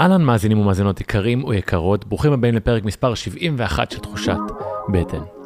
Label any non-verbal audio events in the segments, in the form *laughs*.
אהלן מאזינים ומאזינות יקרים או יקרות, ברוכים הבאים לפרק מספר 71 של תחושת בטן.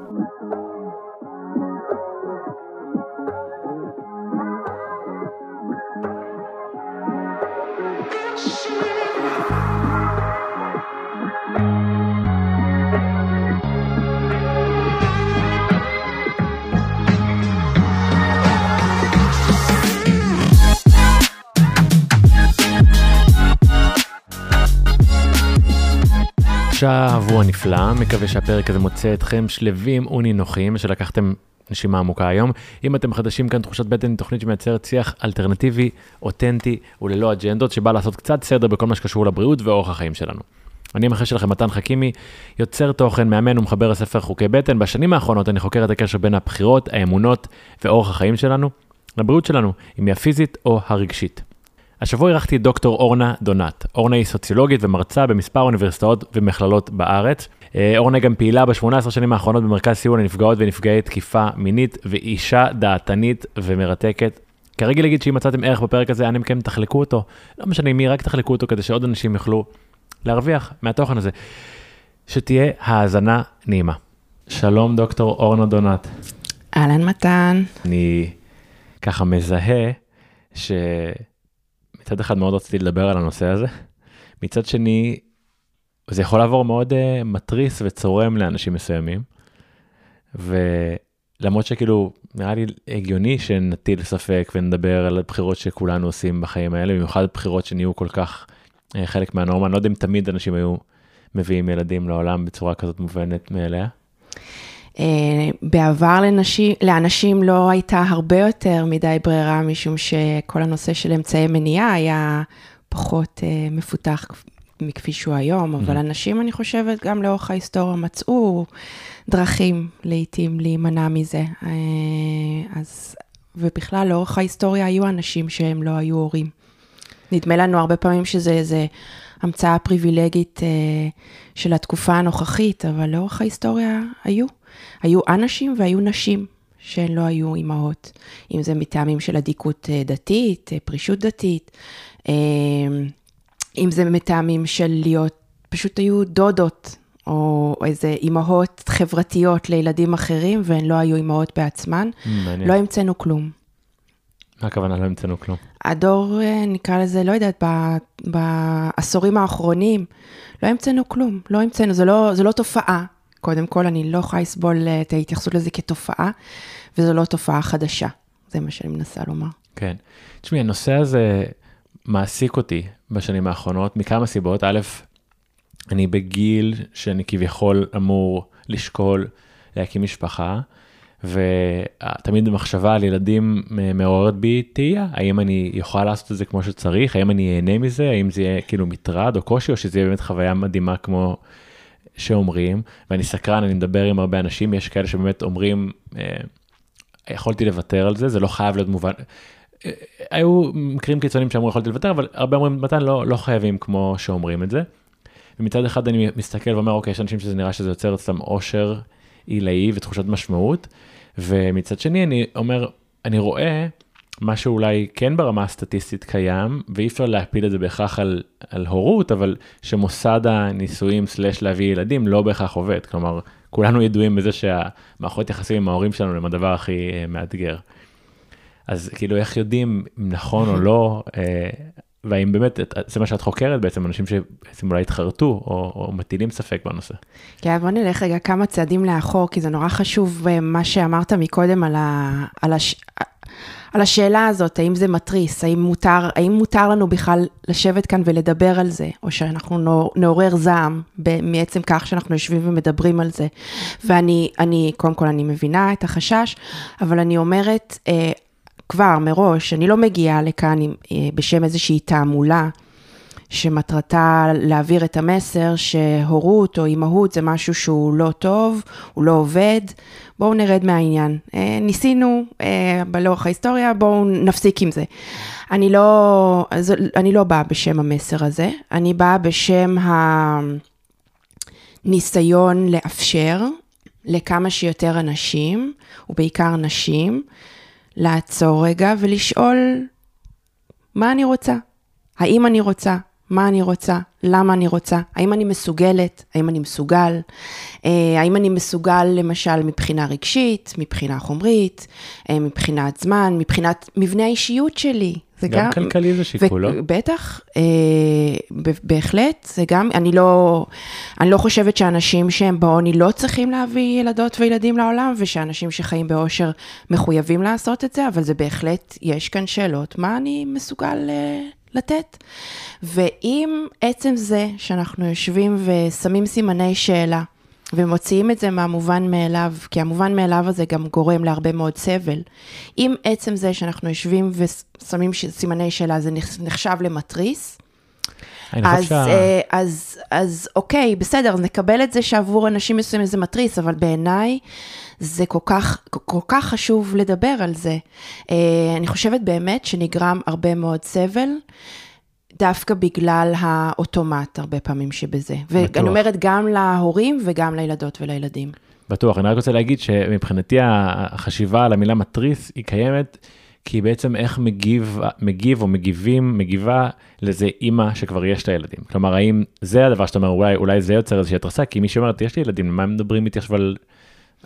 שבוע נפלא, מקווה שהפרק הזה מוצא אתכם שלווים ונינוחים, שלקחתם נשימה עמוקה היום. אם אתם חדשים כאן, תחושת בטן היא תוכנית שמייצרת שיח אלטרנטיבי, אותנטי וללא אג'נדות, שבא לעשות קצת סדר בכל מה שקשור לבריאות ואורח החיים שלנו. אני המחש שלכם מתן חכימי, יוצר תוכן, מאמן ומחבר הספר חוקי בטן. בשנים האחרונות אני חוקר את הקשר בין הבחירות, האמונות ואורח החיים שלנו לבריאות שלנו, אם היא הפיזית או הרגשית. השבוע אירחתי את דוקטור אורנה דונת. אורנה היא סוציולוגית ומרצה במספר אוניברסיטאות ומכללות בארץ. אה, אורנה גם פעילה ב-18 שנים האחרונות במרכז סיוע לנפגעות ונפגעי תקיפה מינית, ואישה דעתנית ומרתקת. כרגע להגיד שאם מצאתם ערך בפרק הזה, אנא מכם תחלקו אותו. לא משנה מי, רק תחלקו אותו כדי שעוד אנשים יוכלו להרוויח מהתוכן הזה. שתהיה האזנה נעימה. שלום דוקטור אורנה דונת. אהלן מתן. אני ככה מזהה ש... מצד אחד מאוד רציתי לדבר על הנושא הזה, מצד שני, זה יכול לעבור מאוד uh, מתריס וצורם לאנשים מסוימים, ולמרות שכאילו, נראה לי הגיוני שנטיל ספק ונדבר על הבחירות שכולנו עושים בחיים האלה, במיוחד בחירות שנהיו כל כך uh, חלק מהנורמה, אני לא יודע אם תמיד אנשים היו מביאים ילדים לעולם בצורה כזאת מובנת מאליה. אה, בעבר לנשים, לאנשים לא הייתה הרבה יותר מדי ברירה, משום שכל הנושא של אמצעי מניעה היה פחות uh, מפותח מכפי שהוא היום, אבל אנשים, אני חושבת, גם לאורך ההיסטוריה מצאו דרכים לעתים להימנע מזה. Uh, אז, ובכלל, לאורך ההיסטוריה היו אנשים שהם לא היו הורים. נדמה לנו הרבה פעמים שזה איזה המצאה פריבילגית uh, של התקופה הנוכחית, אבל לאורך ההיסטוריה היו. היו אנשים והיו נשים שהן לא היו אימהות, אם זה מטעמים של אדיקות אה, דתית, אה, פרישות דתית, אה, אם זה מטעמים של להיות, פשוט היו דודות, או איזה אימהות חברתיות לילדים אחרים, והן לא היו אימהות בעצמן. מעניין. לא המצאנו כלום. מה הכוונה לא המצאנו כלום? הדור, נקרא לזה, לא יודעת, בעשורים האחרונים, לא המצאנו כלום, לא המצאנו, זה לא, זה לא תופעה. קודם כל, אני לא יכולה לסבול את ההתייחסות לזה כתופעה, וזו לא תופעה חדשה. זה מה שאני מנסה לומר. כן. תשמעי, הנושא הזה מעסיק אותי בשנים האחרונות מכמה סיבות. א', אני בגיל שאני כביכול אמור לשקול להקים משפחה, ותמיד במחשבה על ילדים מעוררת בי תהייה, האם אני יכולה לעשות את זה כמו שצריך, האם אני אהנה מזה, האם זה יהיה כאילו מטרד או קושי, או שזה יהיה באמת חוויה מדהימה כמו שאומרים, ואני סקרן, אני מדבר עם הרבה אנשים, יש כאלה שבאמת אומרים, אה, יכולתי לוותר על זה, זה לא חייב להיות מובן. אה, היו מקרים קיצוניים שאמרו יכולתי לוותר, אבל הרבה אומרים, מתן, לא, לא חייבים כמו שאומרים את זה. ומצד אחד אני מסתכל ואומר, אוקיי, יש אנשים שזה נראה שזה יוצר אצלם אושר עילאי ותחושת משמעות, ומצד שני אני אומר, אני רואה מה שאולי כן ברמה הסטטיסטית קיים, ואי אפשר להפיל את זה בהכרח על, על הורות, אבל שמוסד הנישואים סלש להביא ילדים לא בהכרח עובד. כלומר, כולנו ידועים בזה שהמערכות יחסים עם ההורים שלנו הם הדבר הכי uh, מאתגר. אז כאילו, איך יודעים אם נכון או לא, uh, והאם באמת, זה מה שאת חוקרת בעצם, אנשים שבעצם אולי התחרטו או, או מטילים ספק בנושא. כן, בוא נלך רגע כמה צעדים לאחור, כי זה נורא חשוב אה, מה שאמרת מקודם על, ה, על, הש, על השאלה הזאת, האם זה מתריס, האם מותר, האם מותר לנו בכלל לשבת כאן ולדבר על זה, או שאנחנו נעורר זעם מעצם כך שאנחנו יושבים ומדברים על זה. ואני, אני, קודם כל אני מבינה את החשש, אבל אני אומרת, אה, כבר מראש, אני לא מגיעה לכאן עם, אה, בשם איזושהי תעמולה. שמטרתה להעביר את המסר שהורות או אימהות זה משהו שהוא לא טוב, הוא לא עובד, בואו נרד מהעניין. אה, ניסינו אה, לאורך ההיסטוריה, בואו נפסיק עם זה. אני לא, אני לא באה בשם המסר הזה, אני באה בשם הניסיון לאפשר לכמה שיותר אנשים, ובעיקר נשים, לעצור רגע ולשאול מה אני רוצה. האם אני רוצה מה אני רוצה, למה אני רוצה, האם אני מסוגלת, האם אני מסוגל, אה, האם אני מסוגל למשל מבחינה רגשית, מבחינה חומרית, אה, מבחינת זמן, מבחינת מבנה האישיות שלי. זה גם, גם כלכלי זה שיקול, לא? בטח, אה, בהחלט, זה גם, אני לא, אני לא חושבת שאנשים שהם בעוני לא צריכים להביא ילדות וילדים לעולם, ושאנשים שחיים באושר מחויבים לעשות את זה, אבל זה בהחלט, יש כאן שאלות, מה אני מסוגל אה, לתת? ואם עצם זה שאנחנו יושבים ושמים סימני שאלה, ומוציאים את זה מהמובן מאליו, כי המובן מאליו הזה גם גורם להרבה מאוד סבל. אם עצם זה שאנחנו יושבים ושמים סימני שאלה, זה נחשב למתריס, אז, שה... אה, אז, אז אוקיי, בסדר, נקבל את זה שעבור אנשים מסוימים זה מתריס, אבל בעיניי זה כל כך, כל כך חשוב לדבר על זה. אה, אני חושבת באמת שנגרם הרבה מאוד סבל. דווקא בגלל האוטומט הרבה פעמים שבזה. בטוח. ואני אומרת גם להורים וגם לילדות ולילדים. בטוח, אני רק רוצה להגיד שמבחינתי החשיבה על המילה מתריס היא קיימת, כי בעצם איך מגיב, מגיב או מגיבים, מגיבה לזה אימא שכבר יש לה ילדים. כלומר, האם זה הדבר שאתה אומר, אולי, אולי זה יוצר איזושהי התרסה, כי מי שאומרת, יש לי ילדים, מה הם מדברים איתי עכשיו על,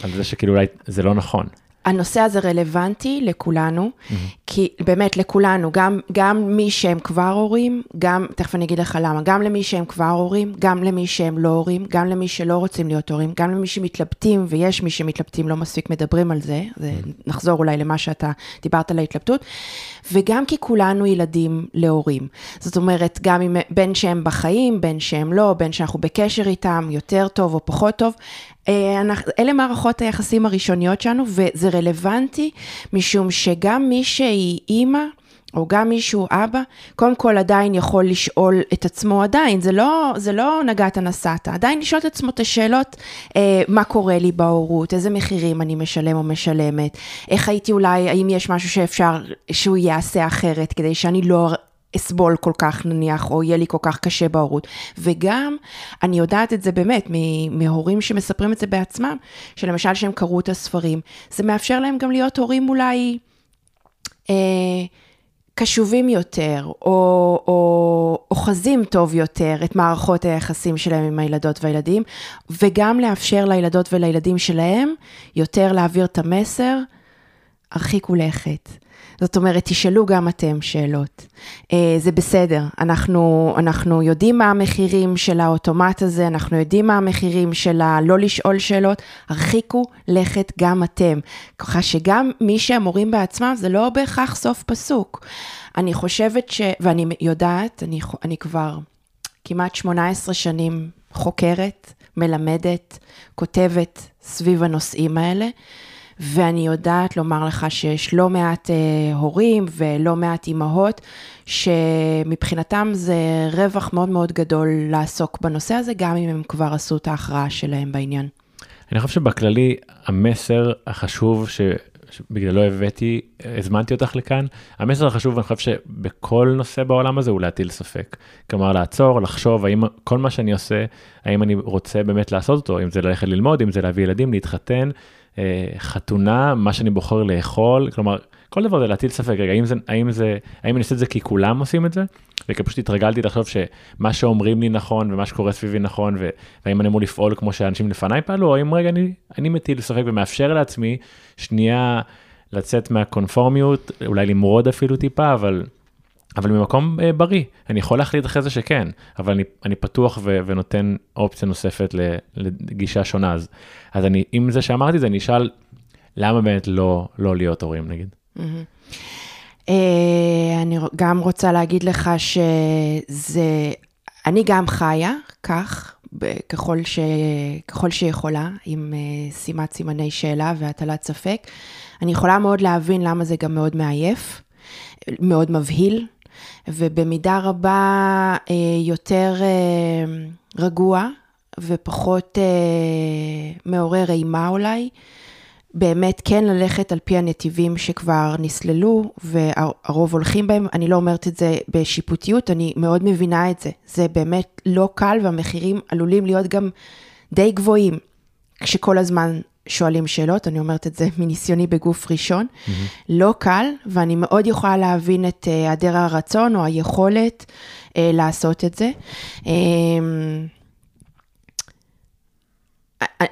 על זה שכאילו אולי זה לא נכון. הנושא הזה רלוונטי לכולנו, mm-hmm. כי באמת לכולנו, גם, גם מי שהם כבר הורים, גם, תכף אני אגיד לך למה, גם למי שהם כבר הורים, גם למי שהם לא הורים, גם למי שלא רוצים להיות הורים, גם למי שמתלבטים, ויש מי שמתלבטים, לא מספיק מדברים על זה, זה mm-hmm. נחזור אולי למה שאתה דיברת על ההתלבטות, וגם כי כולנו ילדים להורים. זאת אומרת, גם אם, בין שהם בחיים, בין שהם לא, בין שאנחנו בקשר איתם, יותר טוב או פחות טוב, אלה מערכות היחסים הראשוניות שלנו, וזה רלוונטי, משום שגם מי שהיא אימא, או גם מישהו אבא, קודם כל עדיין יכול לשאול את עצמו עדיין, זה לא, זה לא נגעת נסעת, עדיין לשאול את עצמו את השאלות, אה, מה קורה לי בהורות, איזה מחירים אני משלם או משלמת, איך הייתי אולי, האם יש משהו שאפשר, שהוא יעשה אחרת, כדי שאני לא אסבול כל כך נניח, או יהיה לי כל כך קשה בהורות. וגם, אני יודעת את זה באמת, מהורים שמספרים את זה בעצמם, שלמשל שהם קראו את הספרים, זה מאפשר להם גם להיות הורים אולי אה, קשובים יותר, או, או אוחזים טוב יותר את מערכות היחסים שלהם עם הילדות והילדים, וגם לאפשר לילדות ולילדים שלהם יותר להעביר את המסר, הרחיקו לכת. זאת אומרת, תשאלו גם אתם שאלות. אה, זה בסדר, אנחנו, אנחנו יודעים מה המחירים של האוטומט הזה, אנחנו יודעים מה המחירים של הלא לשאול שאלות, הרחיקו לכת גם אתם. ככה שגם מי שהמורים בעצמם, זה לא בהכרח סוף פסוק. אני חושבת ש... ואני יודעת, אני, אני כבר כמעט 18 שנים חוקרת, מלמדת, כותבת סביב הנושאים האלה. ואני יודעת לומר לך שיש לא מעט אה, הורים ולא מעט אימהות, שמבחינתם זה רווח מאוד מאוד גדול לעסוק בנושא הזה, גם אם הם כבר עשו את ההכרעה שלהם בעניין. אני חושב שבכללי המסר החשוב ש... שבגללו הבאתי, הזמנתי אותך לכאן, המסר החשוב, אני חושב שבכל נושא בעולם הזה הוא להטיל ספק. כלומר, לעצור, לחשוב האם כל מה שאני עושה, האם אני רוצה באמת לעשות אותו, אם זה ללכת ללמוד, אם זה להביא ילדים, להתחתן, חתונה, מה שאני בוחר לאכול, כלומר, כל דבר זה להטיל ספק, רגע, האם, זה, האם, זה, האם אני עושה את זה כי כולם עושים את זה? וכי פשוט התרגלתי לחשוב שמה שאומרים לי נכון ומה שקורה סביבי נכון, והאם אני אמור לפעול כמו שאנשים לפניי פעלו, או אם רגע אני, אני מטיל ספק ומאפשר לעצמי שנייה לצאת מהקונפורמיות, אולי למרוד אפילו טיפה, אבל אבל ממקום אה, בריא, אני יכול להחליט אחרי זה שכן, אבל אני, אני פתוח ו, ונותן אופציה נוספת לגישה שונה, אז, אז אני, עם זה שאמרתי זה, אני אשאל, למה באמת לא, לא להיות הורים נגיד? Mm-hmm. אה, אני גם רוצה להגיד לך שזה, אני גם חיה כך, ככל, ש, ככל שיכולה, עם uh, שימת סימני שאלה והטלת ספק. אני יכולה מאוד להבין למה זה גם מאוד מעייף, מאוד מבהיל, ובמידה רבה אה, יותר אה, רגוע ופחות אה, מעורר אימה אולי. באמת כן ללכת על פי הנתיבים שכבר נסללו והרוב הולכים בהם. אני לא אומרת את זה בשיפוטיות, אני מאוד מבינה את זה. זה באמת לא קל והמחירים עלולים להיות גם די גבוהים, כשכל הזמן שואלים שאלות, אני אומרת את זה מניסיוני בגוף ראשון, mm-hmm. לא קל, ואני מאוד יכולה להבין את היעדר הרצון או היכולת אה, לעשות את זה. אה,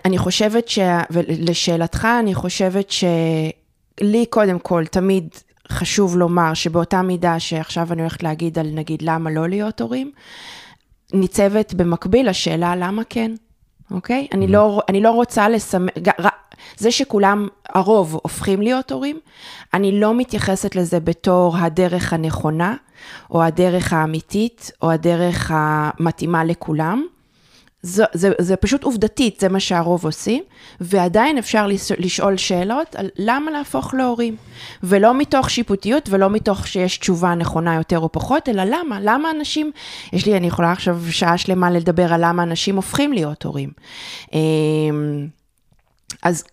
אני חושבת ש... ולשאלתך, אני חושבת שלי קודם כל תמיד חשוב לומר שבאותה מידה שעכשיו אני הולכת להגיד על נגיד למה לא להיות הורים, ניצבת במקביל השאלה למה כן, אוקיי? אני, לא, אני לא רוצה לסמ... זה שכולם, הרוב, הופכים להיות הורים, אני לא מתייחסת לזה בתור הדרך הנכונה, או הדרך האמיתית, או הדרך המתאימה לכולם. זה, זה, זה פשוט עובדתית, זה מה שהרוב עושים, ועדיין אפשר לשאול שאלות על למה להפוך להורים. ולא מתוך שיפוטיות ולא מתוך שיש תשובה נכונה יותר או פחות, אלא למה, למה אנשים, יש לי, אני יכולה עכשיו שעה שלמה לדבר על למה אנשים הופכים להיות הורים. אמ, אז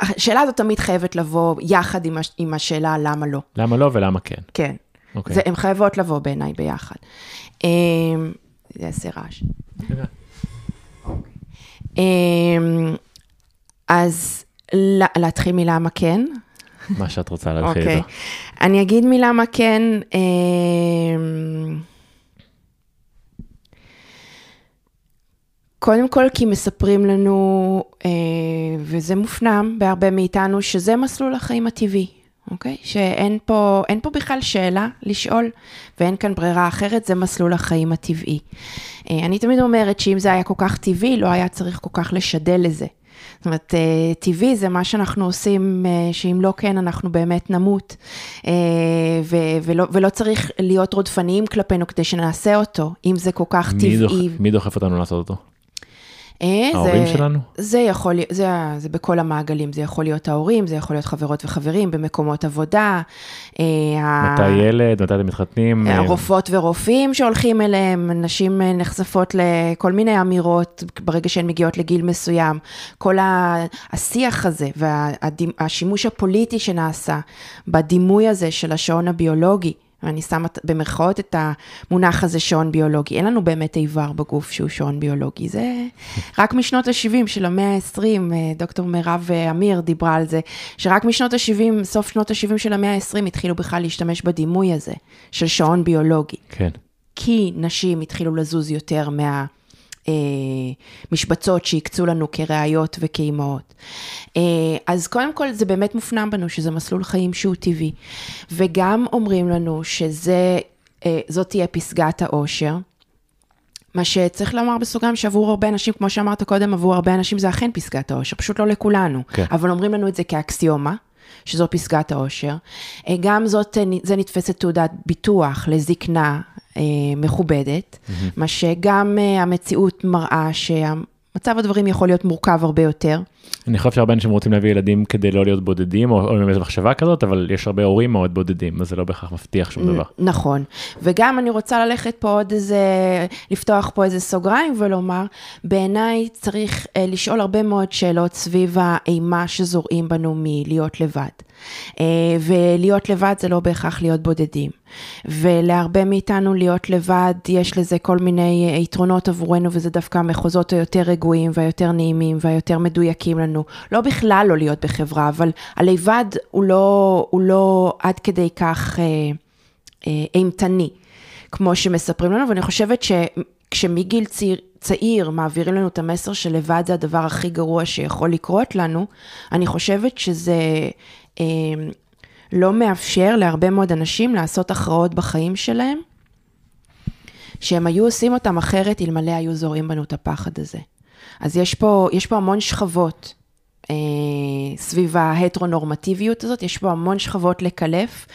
השאלה הזאת תמיד חייבת לבוא יחד עם, הש, עם השאלה למה לא. למה לא ולמה כן. כן. Okay. אוקיי. הן חייבות לבוא בעיניי ביחד. אמ, זה יעשה רעש. אמ, אז להתחיל מלמה כן. מה שאת רוצה להתחיל איתו. אוקיי. אני אגיד מלמה כן. אמ, קודם כל כי מספרים לנו, אה, וזה מופנם בהרבה מאיתנו, שזה מסלול החיים הטבעי, אוקיי? שאין פה, פה בכלל שאלה לשאול, ואין כאן ברירה אחרת, זה מסלול החיים הטבעי. אה, אני תמיד אומרת שאם זה היה כל כך טבעי, לא היה צריך כל כך לשדל לזה. זאת אומרת, אה, טבעי זה מה שאנחנו עושים, אה, שאם לא כן, אנחנו באמת נמות. ולא, ולא צריך להיות רודפניים כלפינו כדי שנעשה אותו, אם זה כל כך מי טבעי. דוח, מי דוחף אותנו לעשות אותו? אה, ההורים זה, שלנו? זה יכול להיות, זה, זה בכל המעגלים, זה יכול להיות ההורים, זה יכול להיות חברות וחברים במקומות עבודה. אה, מתי ילד, מתי אתם מתחתנים? אה, רופאות ורופאים שהולכים אליהם, נשים נחשפות לכל מיני אמירות ברגע שהן מגיעות לגיל מסוים. כל השיח הזה והשימוש הפוליטי שנעשה בדימוי הזה של השעון הביולוגי. ואני שמה במרכאות את המונח הזה שעון ביולוגי. אין לנו באמת איבר בגוף שהוא שעון ביולוגי, זה רק משנות ה-70 של המאה ה-20, אה, דוקטור מירב אה, אמיר דיברה על זה, שרק משנות ה-70, סוף שנות ה-70 של המאה ה-20 התחילו בכלל להשתמש בדימוי הזה של שעון ביולוגי. כן. כי נשים התחילו לזוז יותר מה... אה, משבצות שהקצו לנו כראיות וכאימהות. אה, אז קודם כל זה באמת מופנם בנו שזה מסלול חיים שהוא טבעי, וגם אומרים לנו שזה, אה, תהיה פסגת האושר. מה שצריך לומר בסוגריים שעבור הרבה אנשים, כמו שאמרת קודם, עבור הרבה אנשים זה אכן פסגת האושר, פשוט לא לכולנו. כן. אבל אומרים לנו את זה כאקסיומה, שזו פסגת האושר. גם זאת, זה נתפסת תעודת ביטוח לזקנה, אה, מכובדת, mm-hmm. מה שגם אה, המציאות מראה שהמצב הדברים יכול להיות מורכב הרבה יותר. אני חושב שהרבה אנשים רוצים להביא ילדים כדי לא להיות בודדים, או, או עם איזו מחשבה כזאת, אבל יש הרבה הורים מאוד בודדים, אז זה לא בהכרח מבטיח שום דבר. נכון, וגם אני רוצה ללכת פה עוד איזה, לפתוח פה איזה סוגריים ולומר, בעיניי צריך אה, לשאול הרבה מאוד שאלות סביב האימה שזורעים בנו מלהיות לבד. אה, ולהיות לבד זה לא בהכרח להיות בודדים. ולהרבה מאיתנו להיות לבד, יש לזה כל מיני יתרונות עבורנו, וזה דווקא המחוזות היותר רגועים והיותר נעימים והיותר מדויקים לנו. לא בכלל לא להיות בחברה, אבל הלבד הוא לא, הוא לא עד כדי כך אה, אה, אימתני, כמו שמספרים לנו, ואני חושבת שכשמגיל צעיר, צעיר מעבירים לנו את המסר שלבד זה הדבר הכי גרוע שיכול לקרות לנו, אני חושבת שזה אה, לא מאפשר להרבה מאוד אנשים לעשות הכרעות בחיים שלהם, שהם היו עושים אותם אחרת אלמלא היו זורים בנו את הפחד הזה. אז יש פה, יש פה המון שכבות אה, סביב ההטרונורמטיביות הזאת, יש פה המון שכבות לקלף,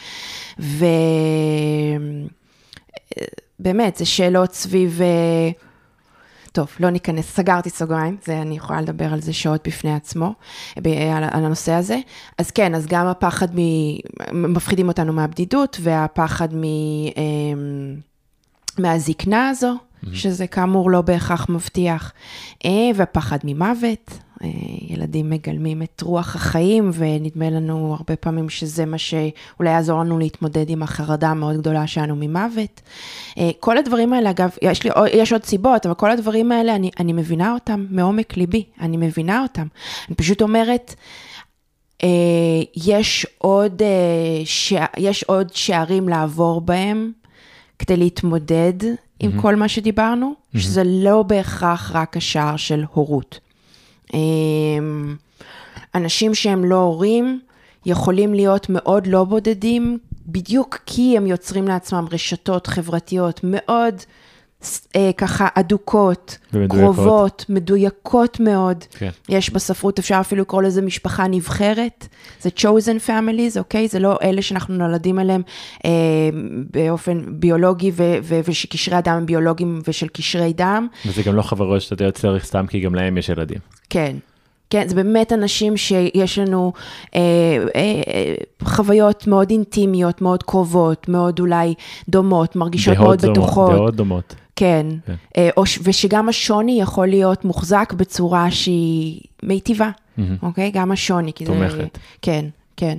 ובאמת, אה, זה שאלות סביב... טוב, לא ניכנס, סגרתי סוגריים, זה, אני יכולה לדבר על זה שעות בפני עצמו, על, על הנושא הזה. אז כן, אז גם הפחד מ... מפחידים אותנו מהבדידות, והפחד מ... אמ, מהזקנה הזו, שזה כאמור לא בהכרח מבטיח, אה, ופחד ממוות, אה, ילדים מגלמים את רוח החיים, ונדמה לנו הרבה פעמים שזה מה שאולי יעזור לנו להתמודד עם החרדה המאוד גדולה שלנו ממוות. אה, כל הדברים האלה, אגב, יש, לי, יש עוד סיבות, אבל כל הדברים האלה, אני, אני מבינה אותם מעומק ליבי, אני מבינה אותם. אני פשוט אומרת, יש עוד, יש עוד שערים לעבור בהם כדי להתמודד עם mm-hmm. כל מה שדיברנו, mm-hmm. שזה לא בהכרח רק השער של הורות. אמ, אנשים שהם לא הורים יכולים להיות מאוד לא בודדים, בדיוק כי הם יוצרים לעצמם רשתות חברתיות מאוד אה, ככה אדוקות, ומדויקות. קרובות, מדויקות מאוד. כן. יש בספרות, אפשר אפילו לקרוא לזה משפחה נבחרת, זה chosen families, אוקיי? זה לא אלה שאנחנו נולדים אליהם אה, באופן ביולוגי ו- ו- ושקשרי הדם הם ביולוגיים ושל קשרי דם. וזה גם לא חברות שאתה יוצר סתם כי גם להם יש ילדים. כן. כן, זה באמת אנשים שיש לנו אה, אה, אה, חוויות מאוד אינטימיות, מאוד קרובות, מאוד אולי דומות, מרגישות מאוד זומות, בטוחות. דעות דומות. כן, כן. אה, או, ושגם השוני יכול להיות מוחזק בצורה שהיא מיטיבה, mm-hmm. אוקיי? גם השוני. תומכת. זה, כן. כן.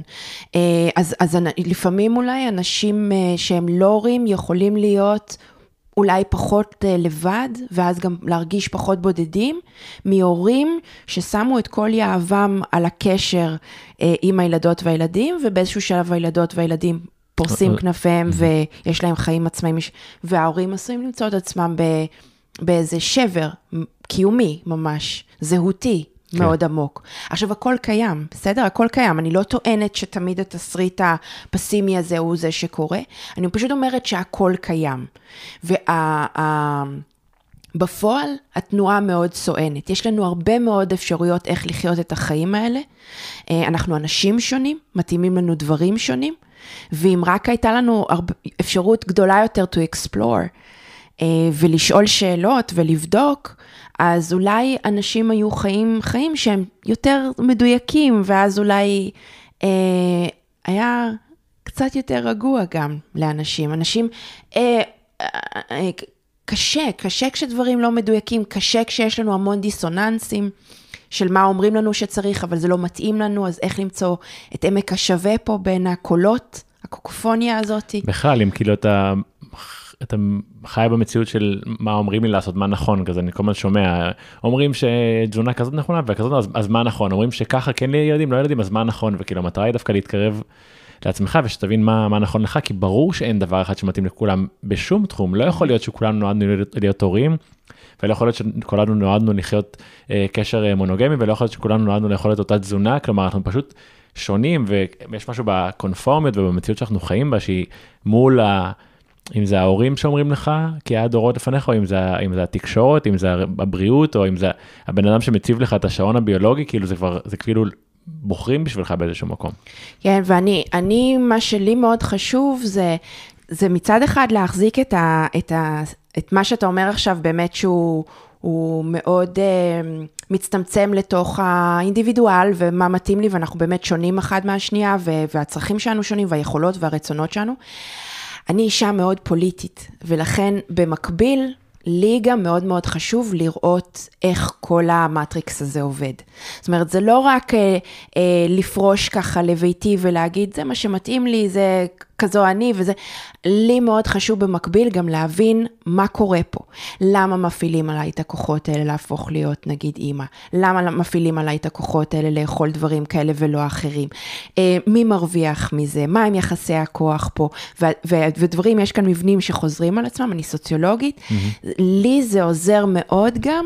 אה, אז, אז לפעמים אולי אנשים אה, שהם לא הורים יכולים להיות אולי פחות לבד, ואז גם להרגיש פחות בודדים, מהורים ששמו את כל יהבם על הקשר עם הילדות והילדים, ובאיזשהו שלב הילדות והילדים פורסים אה, כנפיהם אה. ויש להם חיים עצמאיים, וההורים עשויים למצוא את עצמם באיזה שבר קיומי ממש, זהותי. כן. מאוד עמוק. עכשיו, הכל קיים, בסדר? הכל קיים. אני לא טוענת שתמיד התסריט הפסימי הזה הוא זה שקורה, אני פשוט אומרת שהכל קיים. ובפועל, התנועה מאוד סואנת. יש לנו הרבה מאוד אפשרויות איך לחיות את החיים האלה. אה, אנחנו אנשים שונים, מתאימים לנו דברים שונים, ואם רק הייתה לנו אפשרות גדולה יותר to explore אה, ולשאול שאלות ולבדוק, אז אולי אנשים היו חיים חיים שהם יותר מדויקים, ואז אולי אה, היה קצת יותר רגוע גם לאנשים. אנשים, אה, אה, אה, קשה, קשה כשדברים לא מדויקים, קשה כשיש לנו המון דיסוננסים. של מה אומרים לנו שצריך, אבל זה לא מתאים לנו, אז איך למצוא את עמק השווה פה בין הקולות, הקוקופוניה הזאת. בכלל, אם כאילו אתה, אתה חי במציאות של מה אומרים לי לעשות, מה נכון, כזה, אני כל הזמן שומע, אומרים שתזונה כזאת נכונה וכזאת, אז, אז מה נכון, אומרים שככה כן לי ילדים, לא ילדים, אז מה נכון, וכאילו המטרה היא דווקא להתקרב. לעצמך ושתבין מה, מה נכון לך, כי ברור שאין דבר אחד שמתאים לכולם בשום תחום, לא יכול להיות שכולנו נועדנו להיות הורים, ולא יכול להיות שכולנו נועדנו לחיות אה, קשר אה, מונוגמי, ולא יכול להיות שכולנו נועדנו לאכול את אותה תזונה, כלומר אנחנו פשוט שונים, ויש משהו בקונפורמיות ובמציאות שאנחנו חיים בה, שהיא מול ה... אם זה ההורים שאומרים לך, כי היה דורות לפניך, או אם זה, אם זה התקשורת, אם זה הבריאות, או אם זה הבן אדם שמציב לך את השעון הביולוגי, כאילו זה כבר, זה כאילו בוחרים בשבילך באיזשהו מקום. כן, ואני, אני, מה שלי מאוד חשוב זה, זה מצד אחד להחזיק את, ה, את, ה, את מה שאתה אומר עכשיו, באמת שהוא הוא מאוד uh, מצטמצם לתוך האינדיבידואל ומה מתאים לי, ואנחנו באמת שונים אחד מהשנייה, והצרכים שלנו שונים, והיכולות והרצונות שלנו. אני אישה מאוד פוליטית, ולכן במקביל, לי גם מאוד מאוד חשוב לראות איך כל המטריקס הזה עובד. זאת אומרת, זה לא רק אה, אה, לפרוש ככה לביתי ולהגיד, זה מה שמתאים לי, זה כזו אני וזה, לי מאוד חשוב במקביל גם להבין מה קורה פה. למה מפעילים עליי את הכוחות האלה להפוך להיות נגיד אימא? למה מפעילים עליי את הכוחות האלה לאכול דברים כאלה ולא אחרים? אה, מי מרוויח מזה? מה עם יחסי הכוח פה? ו- ו- ודברים, יש כאן מבנים שחוזרים על עצמם, אני סוציולוגית. Mm-hmm. לי זה עוזר מאוד גם.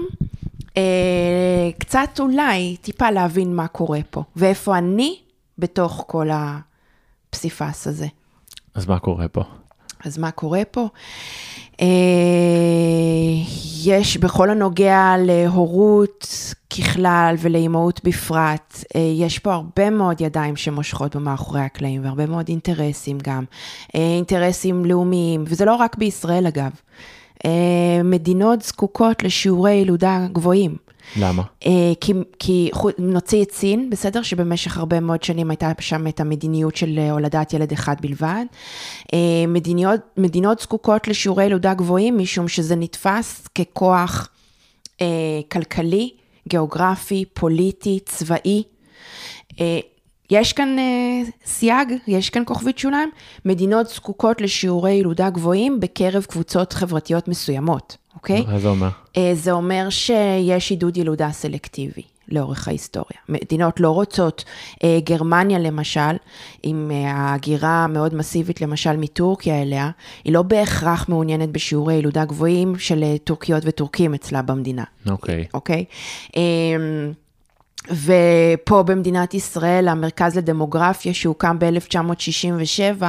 אה, קצת אולי, טיפה להבין מה קורה פה, ואיפה אני בתוך כל הפסיפס הזה. אז מה קורה פה? אז מה קורה פה? אה, יש בכל הנוגע להורות ככלל ולאימהות בפרט, אה, יש פה הרבה מאוד ידיים שמושכות במאחורי הקלעים והרבה מאוד אינטרסים גם, אה, אינטרסים לאומיים, וזה לא רק בישראל אגב. מדינות זקוקות לשיעורי ילודה גבוהים. למה? אה, כי, כי נוציא את סין, בסדר? שבמשך הרבה מאוד שנים הייתה שם את המדיניות של אה, הולדת ילד אחד בלבד. אה, מדיניות, מדינות זקוקות לשיעורי ילודה גבוהים, משום שזה נתפס ככוח אה, כלכלי, גיאוגרפי, פוליטי, צבאי. אה, יש כאן אה, סייג, יש כאן כוכבית שוליים, מדינות זקוקות לשיעורי ילודה גבוהים בקרב קבוצות חברתיות מסוימות, אוקיי? מה זה אומר? אה, זה אומר שיש עידוד ילודה סלקטיבי לאורך ההיסטוריה. מדינות לא רוצות, אה, גרמניה למשל, עם אה, ההגירה המאוד מסיבית למשל מטורקיה אליה, היא לא בהכרח מעוניינת בשיעורי ילודה גבוהים של טורקיות וטורקים אצלה במדינה. אוקיי. אוקיי? אמ, ופה במדינת ישראל, המרכז לדמוגרפיה שהוקם ב-1967,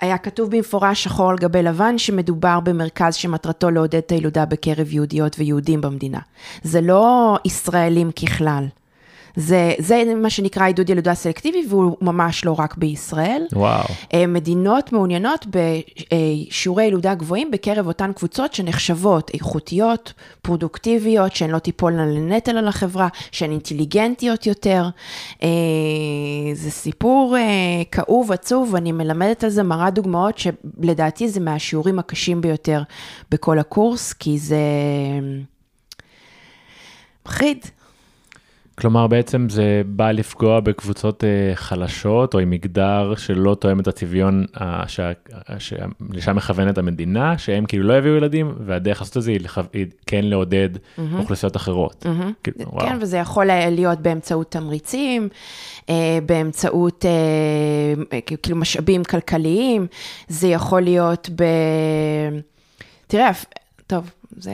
היה כתוב במפורש שחור על גבי לבן שמדובר במרכז שמטרתו לעודד את הילודה בקרב יהודיות ויהודים במדינה. זה לא ישראלים ככלל. זה, זה מה שנקרא עידוד ילודה סלקטיבי, והוא ממש לא רק בישראל. וואו. אה, מדינות מעוניינות בשיעורי ילודה גבוהים בקרב אותן קבוצות שנחשבות איכותיות, פרודוקטיביות, שהן לא תיפולנה לנטל על החברה, שהן אינטליגנטיות יותר. אה, זה סיפור אה, כאוב, עצוב, אני מלמדת על זה, מראה דוגמאות שלדעתי זה מהשיעורים הקשים ביותר בכל הקורס, כי זה מחריד. כלומר בעצם זה בא לפגוע בקבוצות אה, חלשות או עם מגדר שלא תואם את הצביון אה, שה- שלשם מכוונת המדינה, שהם כאילו לא יביאו ילדים, והדרך לעשות את זה היא היא כן לעודד אוכלוסיות אחרות. כאילו, וואו. כן, וזה יכול להיות באמצעות תמריצים, אה, באמצעות אה, כאילו משאבים כלכליים, זה יכול להיות ב... תראה, טוב, זה...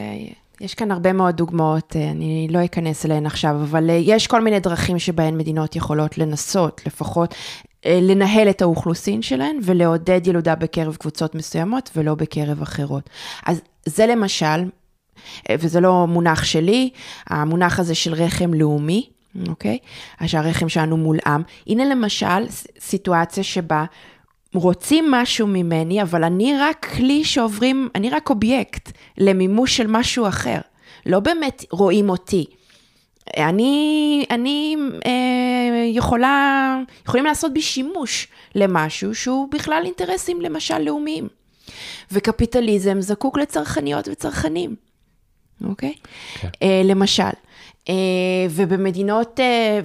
יש כאן הרבה מאוד דוגמאות, אה, אני לא אכנס אליהן עכשיו, אבל אה, יש כל מיני דרכים שבהן מדינות יכולות לנסות, לפחות, אה, לנהל את האוכלוסין שלהן ולעודד ילודה בקרב קבוצות מסוימות ולא בקרב אחרות. אז זה למשל, וזה לא מונח שלי, המונח הזה של רחם לאומי, אוקיי? שהרחם שלנו מולאם. הנה למשל סיטואציה שבה רוצים משהו ממני, אבל אני רק כלי שעוברים, אני רק אובייקט למימוש של משהו אחר. לא באמת רואים אותי. אני, אני אה, יכולה, יכולים לעשות בי שימוש למשהו שהוא בכלל אינטרסים למשל לאומיים. וקפיטליזם זקוק לצרכניות וצרכנים, אוקיי? כן. אה, למשל. אה, ובמדינות, אה,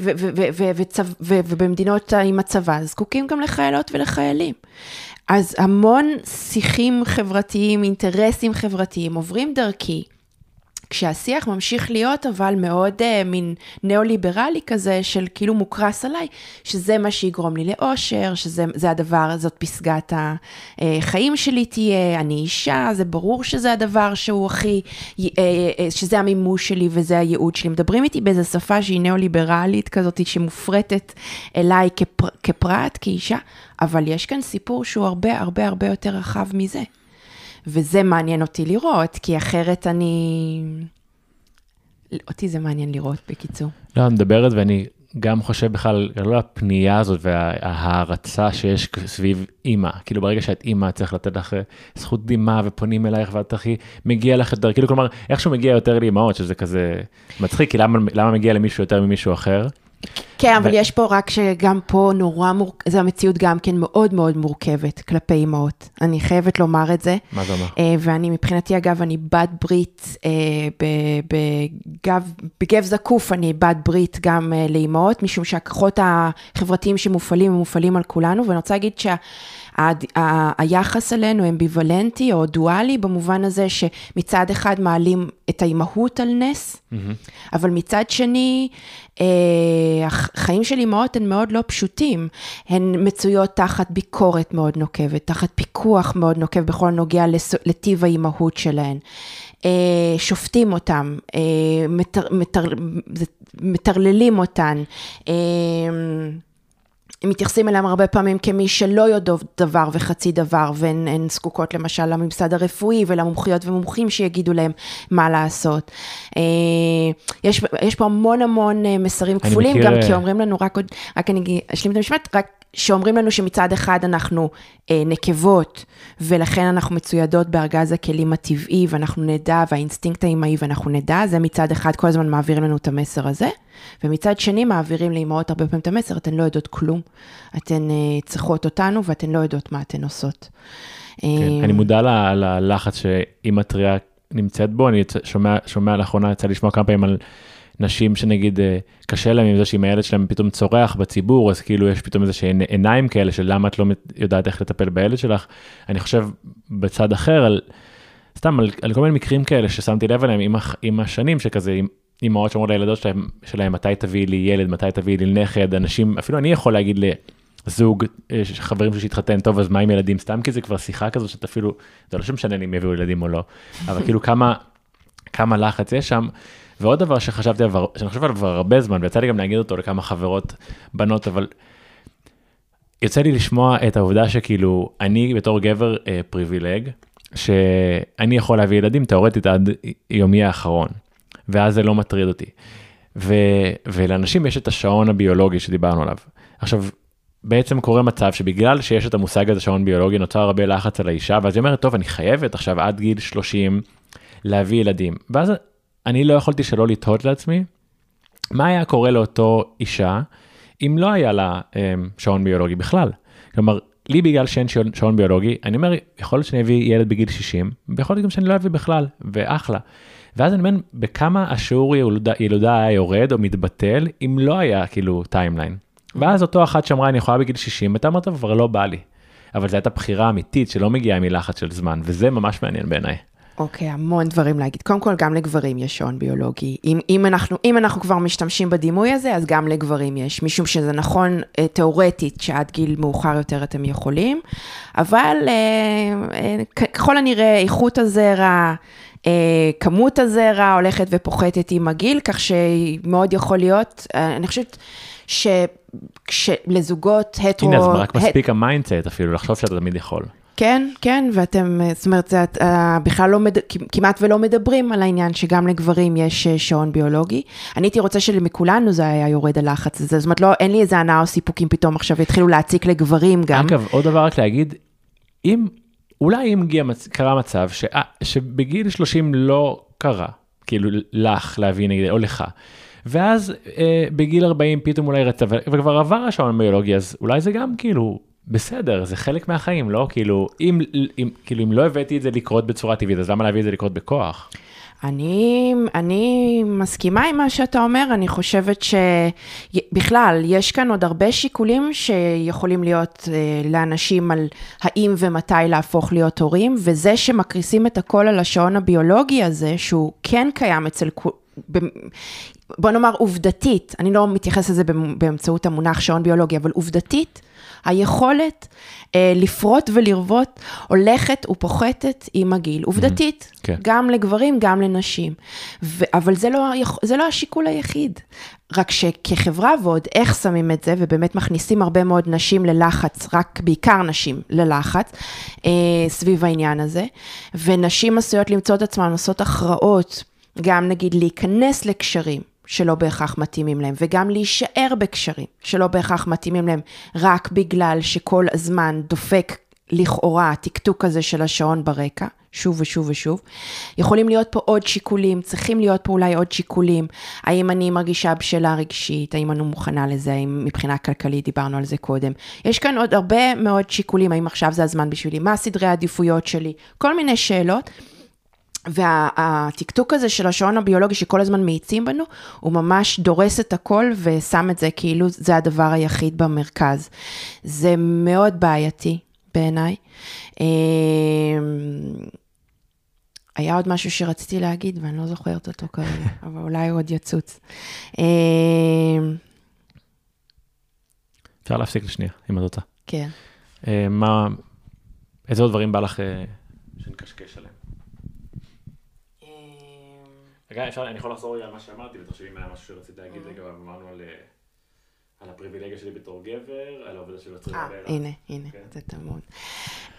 ובמדינות עם הצבא זקוקים גם לחיילות ולחיילים. אז המון שיחים חברתיים, אינטרסים חברתיים עוברים דרכי. כשהשיח ממשיך להיות אבל מאוד uh, מין ניאו-ליברלי כזה של כאילו מוקרס עליי, שזה מה שיגרום לי לאושר, שזה זה הדבר, זאת פסגת החיים שלי תהיה, אני אישה, זה ברור שזה הדבר שהוא הכי, uh, שזה המימוש שלי וזה הייעוד שלי. מדברים איתי באיזו שפה שהיא ניאו-ליברלית כזאת, שמופרטת אליי כפר, כפרט, כאישה, אבל יש כאן סיפור שהוא הרבה הרבה הרבה יותר רחב מזה. וזה מעניין אותי לראות, כי אחרת אני... אותי זה מעניין לראות, בקיצור. לא, אני מדברת ואני גם חושב בכלל על הפנייה הזאת וההערצה שיש סביב אימא. כאילו ברגע שאת אימא צריך לתת לך זכות דמעה ופונים אלייך ואת הכי מגיע לך יותר, כאילו כלומר איכשהו מגיע יותר לאימהות שזה כזה מצחיק, כי למה, למה מגיע למישהו יותר ממישהו אחר? כן, אבל יש פה רק שגם פה נורא מורכבת, זו המציאות גם כן מאוד מאוד מורכבת כלפי אימהות. אני חייבת לומר את זה. מה זה אומר? אה, ואני מבחינתי, אגב, אני בת ברית, אה, בגב, בגב זקוף אני בת ברית גם אה, לאימהות, משום שהכוחות החברתיים שמופעלים הם מופעלים על כולנו, ואני רוצה להגיד שה... היחס אלינו אמביוולנטי או דואלי במובן הזה שמצד אחד מעלים את האימהות על נס, אבל מצד שני, אה, החיים של אימהות הן מאוד לא פשוטים. הן מצויות תחת ביקורת מאוד נוקבת, תחת פיקוח מאוד נוקב בכל הנוגע לטיב האימהות שלהן. אה, שופטים אותם, אה, מטר, מטר, מטרללים אותן. הם מתייחסים אליהם הרבה פעמים כמי שלא יודעות דבר וחצי דבר, והן הן זקוקות למשל לממסד הרפואי ולמומחיות ומומחים שיגידו להם מה לעשות. אה, יש, יש פה המון המון אה, מסרים כפולים, מכיר, גם אה, כי אומרים לנו, רק עוד, רק אני אשלים את המשפט, רק שאומרים לנו שמצד אחד אנחנו אה, נקבות, ולכן אנחנו מצוידות בארגז הכלים הטבעי, ואנחנו נדע, והאינסטינקט האימהי, ואנחנו נדע, זה מצד אחד כל הזמן מעבירים לנו את המסר הזה, ומצד שני מעבירים לאימהות הרבה פעמים את המסר, אתן לא יודעות כלום, אתן אה, צריכות אותנו, ואתן לא יודעות מה אתן עושות. כן, אני מודע ללחץ שאימא טריה נמצאת בו, אני שומע, שומע לאחרונה, יצא לשמוע כמה פעמים על נשים שנגיד אה, קשה להם עם זה שאם הילד שלהם פתאום צורח בציבור, אז כאילו יש פתאום איזה שהן עיניים כאלה של למה את לא יודעת איך לטפל בילד שלך. אני חושב בצד אחר על, סתם על, על כל מיני מקרים כאלה ששמתי לב אליהם עם, עם השנים, שכזה אימהות שאומרות לילדות שלהם, שלהם מתי תביאי לי ילד, מתי תביאי לי נכד, אנשים, אפילו אני יכול להגיד לזוג, אה, ש- חברים שלי שהתחתן, טוב אז מה עם ילדים, סתם כי זה כבר שיחה כזו שאתה אפילו, זה לא שמשנה לי אם יביאו ילדים או לא, אבל כאילו כמה, כמה לחץ יש שם. ועוד דבר שחשבתי עליו, שאני חושב עליו כבר הרבה זמן, ויצא לי גם להגיד אותו לכמה חברות בנות, אבל יוצא לי לשמוע את העובדה שכאילו, אני בתור גבר אה, פריבילג, שאני יכול להביא ילדים תאורטית עד יומי האחרון, ואז זה לא מטריד אותי. ו, ולאנשים יש את השעון הביולוגי שדיברנו עליו. עכשיו, בעצם קורה מצב שבגלל שיש את המושג הזה שעון ביולוגי נוצר הרבה לחץ על האישה ואז היא אומרת טוב אני חייבת עכשיו עד גיל 30 להביא ילדים ואז אני לא יכולתי שלא לתהות לעצמי מה היה קורה לאותו אישה אם לא היה לה um, שעון ביולוגי בכלל. כלומר לי בגלל שאין שעון, שעון ביולוגי אני אומר יכול להיות שאני אביא ילד בגיל 60 ויכול להיות גם שאני לא אביא בכלל ואחלה. ואז אני אומר בכמה השיעור ילודה, ילודה היה יורד או מתבטל אם לא היה כאילו timeline. ואז אותו אחת שאמרה אני יכולה בגיל 60 אתה אמרת כבר לא בא לי. אבל זו הייתה בחירה אמיתית שלא מגיעה מלחץ של זמן וזה ממש מעניין בעיניי. אוקיי, okay, המון דברים להגיד. קודם כל, גם לגברים יש שעון ביולוגי. אם, אם, אנחנו, אם אנחנו כבר משתמשים בדימוי הזה, אז גם לגברים יש, משום שזה נכון אה, תיאורטית שעד גיל מאוחר יותר אתם יכולים, אבל אה, אה, ככל הנראה איכות הזרע, כמות הזרע הולכת ופוחתת עם הגיל, כך שמאוד יכול להיות, אני חושבת שלזוגות הטרו... הנה, אז רק מספיק ה mindset אפילו לחשוב שאתה תמיד יכול. כן, כן, ואתם, זאת אומרת, זה, אה, בכלל לא, מד... כמעט ולא מדברים על העניין שגם לגברים יש אה, שעון ביולוגי. אני הייתי רוצה שמכולנו זה היה יורד הלחץ הזה, זאת אומרת, לא, אין לי איזה הנאה או סיפוקים פתאום עכשיו יתחילו להציק לגברים גם. אגב, עוד דבר רק להגיד, אם, אולי אם הגיע, קרה מצב ש, 아, שבגיל 30 לא קרה, כאילו לך להביא נגד, או לך. ואז אה, בגיל 40 פתאום אולי רצה, וכבר עבר השעון ביולוגי, אז אולי זה גם כאילו בסדר, זה חלק מהחיים, לא? כאילו אם, אם, כאילו, אם לא הבאתי את זה לקרות בצורה טבעית, אז למה להביא את זה לקרות בכוח? אני, אני מסכימה עם מה שאתה אומר, אני חושבת שבכלל, יש כאן עוד הרבה שיקולים שיכולים להיות אה, לאנשים על האם ומתי להפוך להיות הורים, וזה שמקריסים את הכל על השעון הביולוגי הזה, שהוא כן קיים אצל... בוא נאמר עובדתית, אני לא מתייחס לזה באמצעות המונח שעון ביולוגי, אבל עובדתית, היכולת אה, לפרוט ולרוות הולכת ופוחתת עם הגיל, עובדתית, mm-hmm, כן. גם לגברים, גם לנשים. ו- אבל זה לא, זה לא השיקול היחיד. רק שכחברה ועוד איך שמים את זה, ובאמת מכניסים הרבה מאוד נשים ללחץ, רק בעיקר נשים ללחץ, אה, סביב העניין הזה, ונשים עשויות למצוא את עצמן עושות הכרעות, גם נגיד להיכנס לקשרים. שלא בהכרח מתאימים להם, וגם להישאר בקשרים שלא בהכרח מתאימים להם, רק בגלל שכל הזמן דופק לכאורה הטקטוק הזה של השעון ברקע, שוב ושוב ושוב. יכולים להיות פה עוד שיקולים, צריכים להיות פה אולי עוד שיקולים, האם אני מרגישה בשלה רגשית, האם אני מוכנה לזה, האם מבחינה כלכלית, דיברנו על זה קודם. יש כאן עוד הרבה מאוד שיקולים, האם עכשיו זה הזמן בשבילי, מה סדרי העדיפויות שלי, כל מיני שאלות. והטקטוק הזה של השעון הביולוגי שכל הזמן מאיצים בנו, הוא ממש דורס את הכל ושם את זה כאילו זה הדבר היחיד במרכז. זה מאוד בעייתי בעיניי. אמ, היה עוד משהו שרציתי להגיד ואני לא זוכרת אותו כרגע, *laughs* אבל אולי הוא עוד יצוץ. אמ, אפשר להפסיק לשנייה, אם את רוצה. כן. אה, מה, איזה עוד דברים בא לך אה, שנקשקש עליהם? רגע, אפשר, אני יכול לחזור רגע על מה שאמרתי, ותחשבי אם היה משהו שרציתי להגיד לגביו, אמרנו על, על הפריבילגיה שלי בתור גבר, על העובדה של יוצרים אה, הנה, הנה, זה טמון.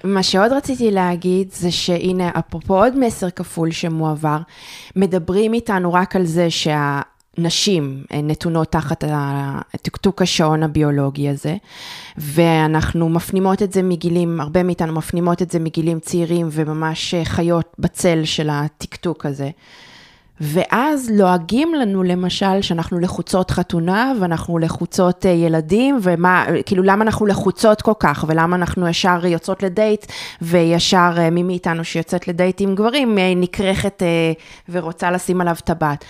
מה שעוד רציתי להגיד זה שהנה, אפרופו עוד מסר כפול שמועבר, מדברים איתנו רק על זה שה... נשים נתונות תחת הטקטוק השעון הביולוגי הזה, ואנחנו מפנימות את זה מגילים, הרבה מאיתנו מפנימות את זה מגילים צעירים וממש חיות בצל של הטקטוק הזה. ואז לועגים לנו למשל שאנחנו לחוצות חתונה ואנחנו לחוצות ילדים ומה, כאילו למה אנחנו לחוצות כל כך ולמה אנחנו ישר יוצאות לדייט וישר מי מאיתנו שיוצאת לדייט עם גברים נקרחת ורוצה לשים עליו טבעת.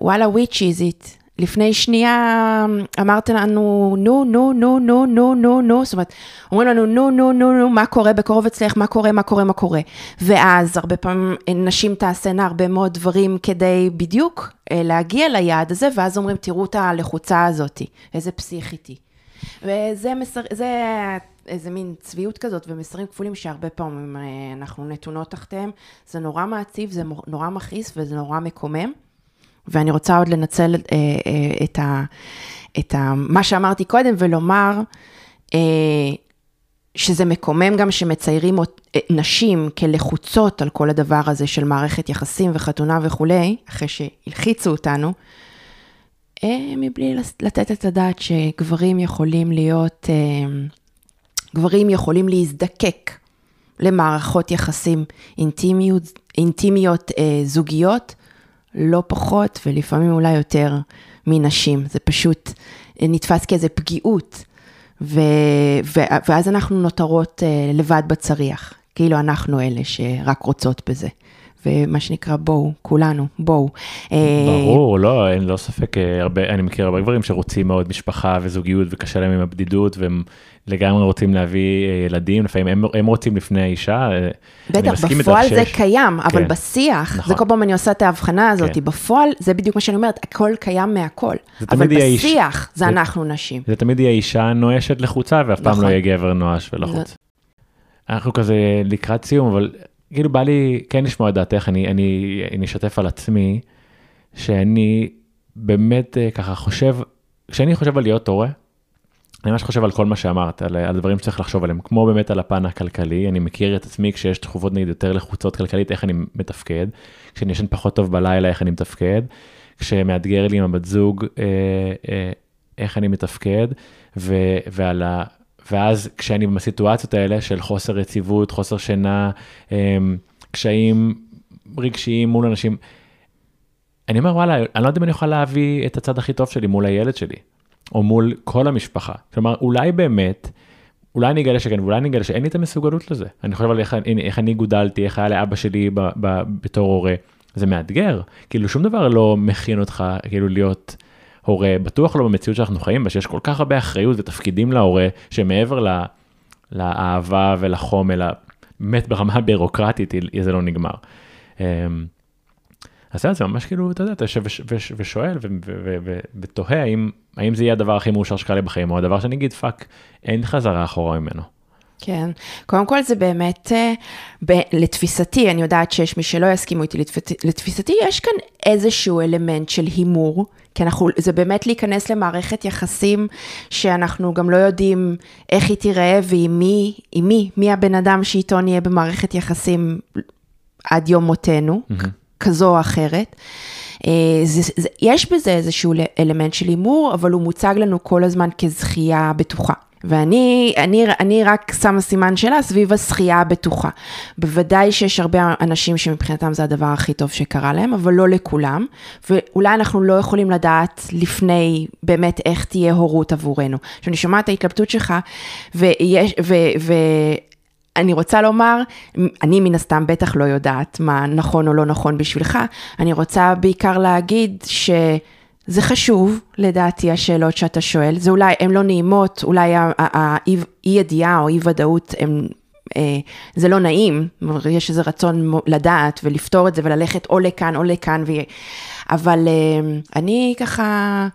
וואלה, is it? לפני שנייה אמרת לנו, נו, נו, נו, נו, נו, נו, נו, זאת אומרת, אומרים לנו, נו, נו, נו, נו, מה קורה בקרוב אצלך, מה קורה, מה קורה, מה קורה. ואז הרבה פעמים נשים תעשינה הרבה מאוד דברים כדי בדיוק להגיע ליעד הזה, ואז אומרים, תראו את הלחוצה הזאת, איזה פסיכית היא. וזה מסר, זה איזה מין צביעות כזאת ומסרים כפולים שהרבה פעמים אנחנו נתונות תחתיהם. זה נורא מעציב, זה נורא מכעיס וזה נורא מקומם. ואני רוצה עוד לנצל אה, אה, את, ה, את ה, מה שאמרתי קודם ולומר אה, שזה מקומם גם שמציירים נשים כלחוצות על כל הדבר הזה של מערכת יחסים וחתונה וכולי, אחרי שהלחיצו אותנו, מבלי לתת את הדעת שגברים יכולים להיות, גברים יכולים להזדקק למערכות יחסים אינטימיות, אינטימיות זוגיות, לא פחות ולפעמים אולי יותר מנשים, זה פשוט נתפס כאיזה פגיעות, ו, ו, ואז אנחנו נותרות אה, לבד בצריח, כאילו אנחנו אלה שרק רוצות בזה. ומה שנקרא בואו, כולנו, בואו. אה, ברור, לא, אין לא ספק, אה, הרבה, אני מכיר הרבה גברים שרוצים מאוד משפחה וזוגיות וקשה להם עם הבדידות והם לגמרי רוצים להביא אה, ילדים, לפעמים הם, הם רוצים לפני האישה. בטח, בפועל זה שיש... קיים, אבל כן, בשיח, נכון. זה כל פעם אני עושה את ההבחנה הזאת, כן. בפועל זה בדיוק מה שאני אומרת, הכל קיים מהכל, אבל בשיח האיש... זה, זה אנחנו נשים. זה תמיד יהיה אישה נואשת לחוצה ואף נכון. פעם לא יהיה גבר נואש ולחוץ. אנחנו כזה לקראת סיום, אבל כאילו בא לי כן לשמוע את דעתך, אני, אני, אני אשתף על עצמי, שאני באמת אה, ככה חושב, כשאני חושב על להיות הורה, אני ממש חושב על כל מה שאמרת, על, על דברים שצריך לחשוב עליהם, כמו באמת על הפן הכלכלי, אני מכיר את עצמי כשיש תכובות נגיד יותר לחוצות כלכלית, איך אני מתפקד, כשאני ישן פחות טוב בלילה, איך אני מתפקד, כשמאתגר לי עם הבת זוג, אה, אה, איך אני מתפקד, ו, ועל ה... ואז כשאני בסיטואציות האלה של חוסר יציבות, חוסר שינה, אמ, קשיים רגשיים מול אנשים, אני אומר וואלה, אני לא יודע אם אני יכול להביא את הצד הכי טוב שלי מול הילד שלי, או מול כל המשפחה. כלומר, אולי באמת, אולי אני אגלה שכן, ואולי אני אגלה שאין לי את המסוגלות לזה. אני חושב על איך, איך אני גודלתי, איך היה לאבא שלי ב, ב, בתור הורה. זה מאתגר, כאילו שום דבר לא מכין אותך כאילו להיות הורה, בטוח לא במציאות שאנחנו חיים בה, שיש כל כך הרבה אחריות ותפקידים להורה, שמעבר לה, לאהבה ולחום, אלא באמת ברמה הבירוקרטית זה לא נגמר. אמ, אז זה ממש כאילו, אתה יודע, אתה יושב ושואל ותוהה האם, האם זה יהיה הדבר הכי מאושר שקרה לי בחיים, או הדבר שאני אגיד, fuck, אין חזרה אחורה ממנו. כן, קודם כל זה באמת, אה, ב, לתפיסתי, אני יודעת שיש מי שלא יסכימו איתי, לתפיסתי, לתפיסתי יש כאן איזשהו אלמנט של הימור, כי אנחנו, זה באמת להיכנס למערכת יחסים שאנחנו גם לא יודעים איך היא תיראה ועם מי, עם מי, מי הבן אדם שאיתו נהיה במערכת יחסים עד יום מותנו, mm-hmm. כזו או אחרת. אה, זה, זה, יש בזה איזשהו אלמנט של הימור, אבל הוא מוצג לנו כל הזמן כזכייה בטוחה. ואני אני, אני רק שמה סימן שאלה סביב הזכייה הבטוחה. בוודאי שיש הרבה אנשים שמבחינתם זה הדבר הכי טוב שקרה להם, אבל לא לכולם, ואולי אנחנו לא יכולים לדעת לפני באמת איך תהיה הורות עבורנו. כשאני שומעת את ההתלבטות שלך, ויש, ו, ו, אני רוצה לומר, אני מן הסתם בטח לא יודעת מה נכון או לא נכון בשבילך, אני רוצה בעיקר להגיד ש... זה חשוב, לדעתי, השאלות שאתה שואל. זה אולי, הן לא נעימות, אולי האי ידיעה או אי ודאות, הם, אה, זה לא נעים, יש איזה רצון לדעת ולפתור את זה וללכת או לכאן או לכאן, ו... אבל אה, אני ככה,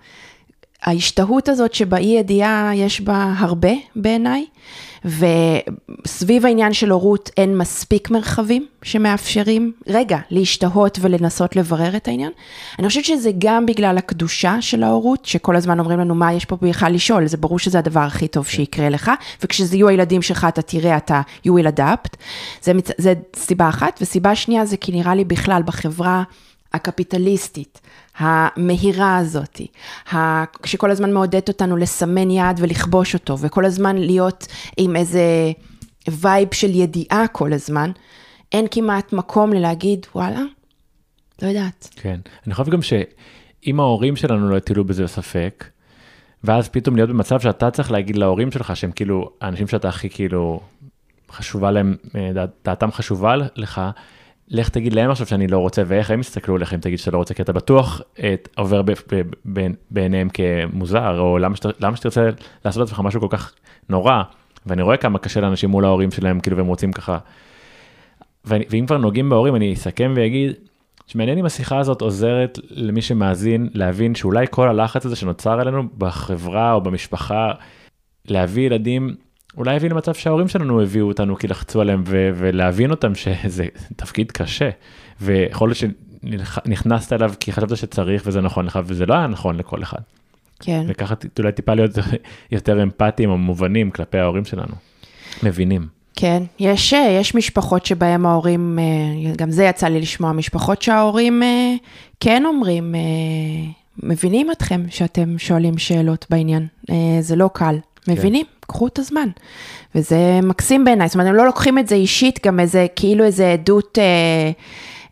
ההשתהות הזאת שבאי ידיעה יש בה הרבה בעיניי. וסביב העניין של הורות אין מספיק מרחבים שמאפשרים, רגע, להשתהות ולנסות לברר את העניין. אני חושבת שזה גם בגלל הקדושה של ההורות, שכל הזמן אומרים לנו מה יש פה בכלל לשאול, זה ברור שזה הדבר הכי טוב שיקרה לך, וכשזה יהיו הילדים שלך אתה תראה, אתה, you will adapt. זה, זה סיבה אחת, וסיבה שנייה זה כי נראה לי בכלל בחברה הקפיטליסטית, המהירה הזאתי, שכל הזמן מעודדת אותנו לסמן יעד ולכבוש אותו, וכל הזמן להיות עם איזה וייב של ידיעה כל הזמן, אין כמעט מקום ללהגיד, וואלה, לא יודעת. כן. אני חושב גם שאם ההורים שלנו לא הטילו בזה ספק, ואז פתאום להיות במצב שאתה צריך להגיד להורים שלך שהם כאילו האנשים שאתה הכי כאילו חשובה להם, אה, דעת- דעתם חשובה לך, לך תגיד להם עכשיו שאני לא רוצה ואיך הם יסתכלו עליך אם תגיד שאתה לא רוצה כי אתה בטוח אה, עובר בעיניהם כמוזר או למה, שאתה, למה שתרצה לעשות לעצמך משהו כל כך נורא ואני רואה כמה קשה לאנשים מול ההורים שלהם כאילו והם רוצים ככה. ואני, ואם כבר נוגעים בהורים אני אסכם ואגיד שמעניין אם השיחה הזאת עוזרת למי שמאזין להבין שאולי כל הלחץ הזה שנוצר עלינו בחברה או במשפחה, להביא ילדים, אולי הביא למצב שההורים שלנו הביאו אותנו כי לחצו עליהם ו- ולהבין אותם שזה תפקיד קשה. ויכול להיות שנכנסת אליו כי חשבת שצריך וזה נכון לך וזה לא היה נכון לכל אחד. כן. וככה אולי טיפה להיות *laughs* יותר אמפתיים או מובנים כלפי ההורים שלנו. מבינים. כן, יש, אה, יש משפחות שבהם ההורים, אה, גם זה יצא לי לשמוע, משפחות שההורים אה, כן אומרים, מבינים אתכם שאתם שואלים שאלות בעניין, זה לא קל, מבינים, קחו את הזמן. וזה מקסים בעיניי, זאת אומרת, הם לא לוקחים את זה אישית, גם איזה, כאילו איזה עדות, אה,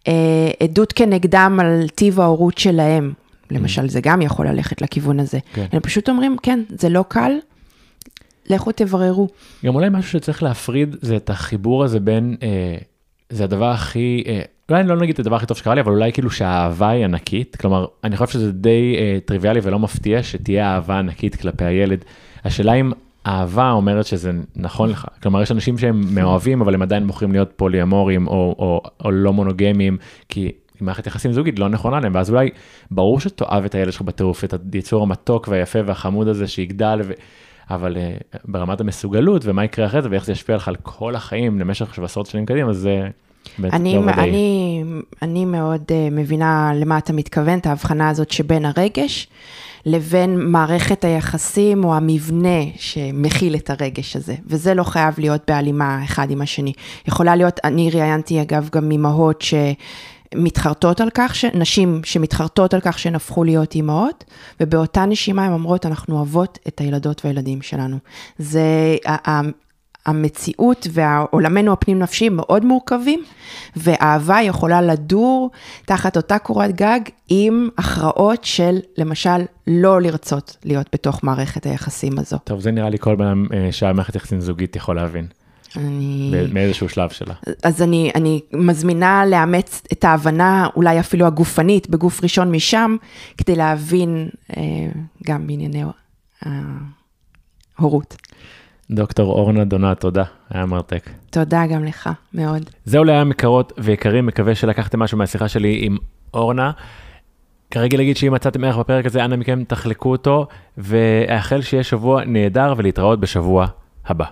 אה, עדות כנגדם על טיב ההורות שלהם. למשל, זה גם יכול ללכת לכיוון הזה. כן. הם פשוט אומרים, כן, זה לא קל, לכו תבררו. גם אולי משהו שצריך להפריד זה את החיבור הזה בין, אה, זה הדבר הכי, אה, אולי אני לא נגיד את הדבר הכי טוב שקרה לי, אבל אולי כאילו שהאהבה היא ענקית, כלומר, אני חושב שזה די אה, טריוויאלי ולא מפתיע שתהיה אהבה ענקית כלפי הילד. השאלה אם אהבה אומרת שזה נכון לך, כלומר יש אנשים שהם מאוהבים אבל הם עדיין בוחרים להיות פוליאמורים או, או, או לא מונוגמיים, כי מערכת יחסים זוגית לא נכונה להם, ואז אולי ברור שתאהב את הילד שלך בטירוף, את היצור המתוק והיפה והחמוד הזה שיגדל, ו... אבל uh, ברמת המסוגלות ומה יקרה אחרי זה ואיך זה ישפיע לך על כל החיים למשך עשרות שנים קדימה, זה אני, לא. אני, אני מאוד uh, מבינה למה אתה מתכוון, את ההבחנה הזאת שבין הרגש לבין מערכת היחסים או המבנה שמכיל את הרגש הזה, וזה לא חייב להיות בהלימה אחד עם השני. יכולה להיות, אני ראיינתי אגב גם אימהות שמתחרטות על כך, ש... נשים שמתחרטות על כך שהן הפכו להיות אימהות, ובאותה נשימה הן אומרות, אנחנו אוהבות את הילדות והילדים שלנו. זה, המציאות ועולמנו הפנים נפשי מאוד מורכבים, ואהבה יכולה לדור תחת אותה קורת גג עם הכרעות של למשל לא לרצות להיות בתוך מערכת היחסים הזו. טוב, זה נראה לי כל בן אדם אה, שהיה מערכת יחסים זוגית יכול להבין, אני... מאיזשהו שלב שלה. אז אני, אני מזמינה לאמץ את ההבנה, אולי אפילו הגופנית, בגוף ראשון משם, כדי להבין אה, גם בענייני ההורות. דוקטור אורנה דונה, תודה, היה מרתק. תודה גם לך, מאוד. זהו להיום יקרות ויקרים, מקווה שלקחתם משהו מהשיחה שלי עם אורנה. כרגע להגיד שאם מצאתם ערך בפרק הזה, אנא מכם תחלקו אותו, ואאחל שיהיה שבוע נהדר ולהתראות בשבוע הבא.